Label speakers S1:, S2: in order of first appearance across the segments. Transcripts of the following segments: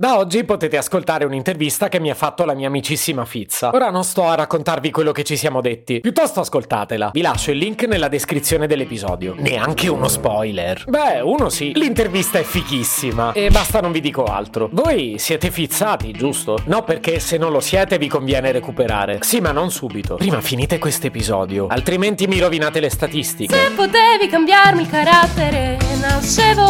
S1: Da oggi potete ascoltare un'intervista che mi ha fatto la mia amicissima Fizza. Ora non sto a raccontarvi quello che ci siamo detti, piuttosto ascoltatela. Vi lascio il link nella descrizione dell'episodio. Neanche uno spoiler. Beh, uno sì. L'intervista è fichissima. E basta, non vi dico altro. Voi siete fizzati, giusto? No, perché se non lo siete vi conviene recuperare. Sì, ma non subito. Prima finite questo episodio, altrimenti mi rovinate le statistiche.
S2: Se potevi cambiarmi il carattere, nascevo.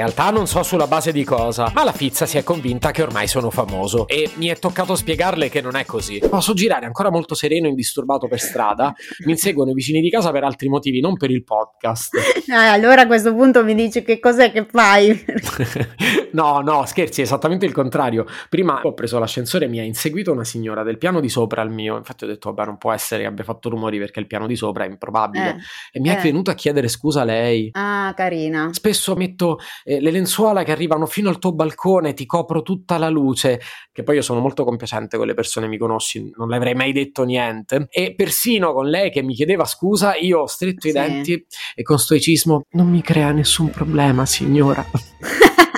S1: Realtà non so sulla base di cosa, ma la Fizza si è convinta che ormai sono famoso e mi è toccato spiegarle che non è così. Posso girare ancora molto sereno e indisturbato per strada, mi inseguono i vicini di casa per altri motivi, non per il podcast.
S3: Eh, allora a questo punto mi dici che cos'è che fai?
S1: no, no, scherzi, è esattamente il contrario. Prima ho preso l'ascensore e mi ha inseguito una signora del piano di sopra al mio. Infatti ho detto, vabbè, non può essere che abbia fatto rumori perché il piano di sopra è improbabile.
S3: Eh,
S1: e mi è
S3: eh.
S1: venuto a chiedere scusa a lei.
S3: Ah, carina.
S1: Spesso metto eh, le lenzuola che arrivano fino al tuo balcone, ti copro tutta la luce, che poi io sono molto compiacente con le persone, mi conosci, non le avrei mai detto niente. E persino con lei che mi chiedeva scusa, io ho stretto i
S3: Sì.
S1: denti e con stoicismo non mi crea nessun problema, signora.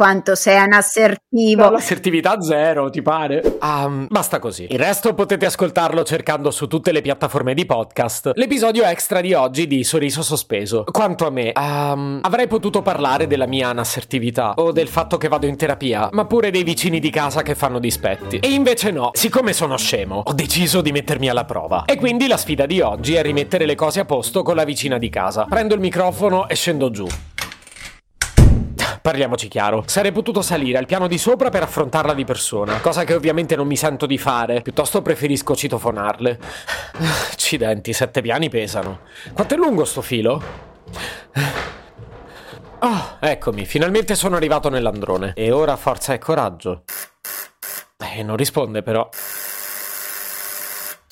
S3: Quanto sei anassertivo.
S1: L'assertività zero, ti pare? Ah, basta così. Il resto potete ascoltarlo cercando su tutte le piattaforme di podcast. L'episodio extra di oggi di Sorriso Sospeso. Quanto a me, ehm, avrei potuto parlare della mia anassertività o del fatto che vado in terapia, ma pure dei vicini di casa che fanno dispetti. E invece no, siccome sono scemo, ho deciso di mettermi alla prova. E quindi la sfida di oggi è rimettere le cose a posto con la vicina di casa. Prendo il microfono e scendo giù. Parliamoci chiaro, sarei potuto salire al piano di sopra per affrontarla di persona, cosa che ovviamente non mi sento di fare, piuttosto preferisco citofonarle. Accidenti, sette piani pesano. Quanto è lungo sto filo? Oh, eccomi, finalmente sono arrivato nell'androne. E ora forza e coraggio. Eh, non risponde però.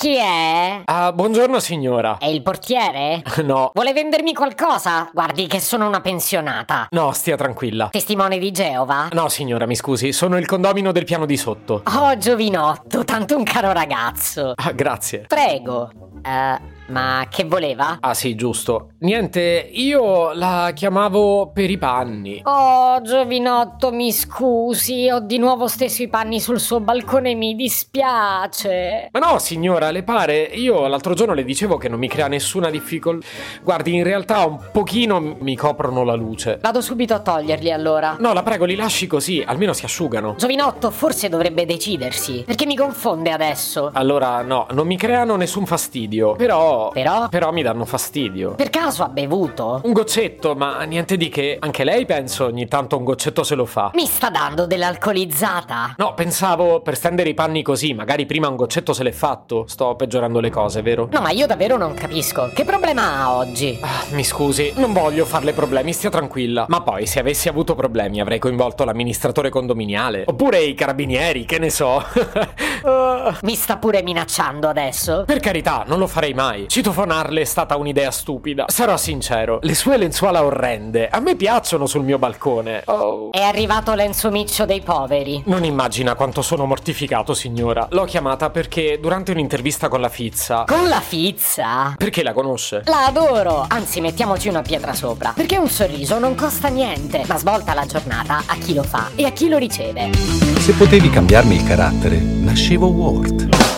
S4: Chi è?
S1: Ah, buongiorno signora.
S4: È il portiere?
S1: No,
S4: Vuole vendermi qualcosa? Guardi che sono una pensionata.
S1: no, stia tranquilla.
S4: Testimone di Geova?
S1: No, signora, mi scusi, sono il condomino del piano di sotto.
S4: Oh, giovinotto, tanto un caro ragazzo.
S1: Ah, grazie.
S4: Prego. Eh, ma che voleva?
S1: Ah sì, giusto. Niente, io la chiamavo per i panni.
S4: Oh, giovinotto, mi scusi, ho di nuovo steso i panni sul suo balcone, mi dispiace.
S1: Ma no, signora, le pare? Io l'altro giorno le dicevo che non mi crea nessuna difficoltà. Guardi, in realtà un pochino mi coprono la luce.
S4: Vado subito a toglierli allora.
S1: No, la prego, li lasci così, almeno si asciugano.
S4: Giovinotto, forse dovrebbe decidersi. Perché mi confonde adesso?
S1: Allora, no, non mi creano nessun fastidio. Però.
S4: Però?
S1: Però mi danno fastidio.
S4: Per caso ha bevuto?
S1: Un goccetto, ma niente di che. Anche lei, penso, ogni tanto un goccetto se lo fa.
S4: Mi sta dando dell'alcolizzata?
S1: No, pensavo per stendere i panni così, magari prima un goccetto se l'è fatto. Sto peggiorando le cose, vero?
S4: No, ma io davvero non capisco. Che problema ha oggi?
S1: Ah, mi scusi, non voglio farle problemi, stia tranquilla. Ma poi, se avessi avuto problemi, avrei coinvolto l'amministratore condominiale. Oppure i carabinieri, che ne so.
S4: Mi sta pure minacciando adesso?
S1: per carità, non lo farei mai. Citofonarle è stata un'idea stupida. Sarò sincero, le sue lenzuola orrende a me piacciono sul mio balcone. Oh.
S4: È arrivato l'ensomiccio dei poveri.
S1: Non immagina quanto sono mortificato, signora. L'ho chiamata perché durante un'intervista con la Fizza.
S4: Con la fizza?
S1: Perché la conosce?
S4: La adoro! Anzi, mettiamoci una pietra sopra. Perché un sorriso non costa niente, ma svolta la giornata a chi lo fa e a chi lo riceve.
S5: Se potevi cambiarmi il carattere, nascevo Word.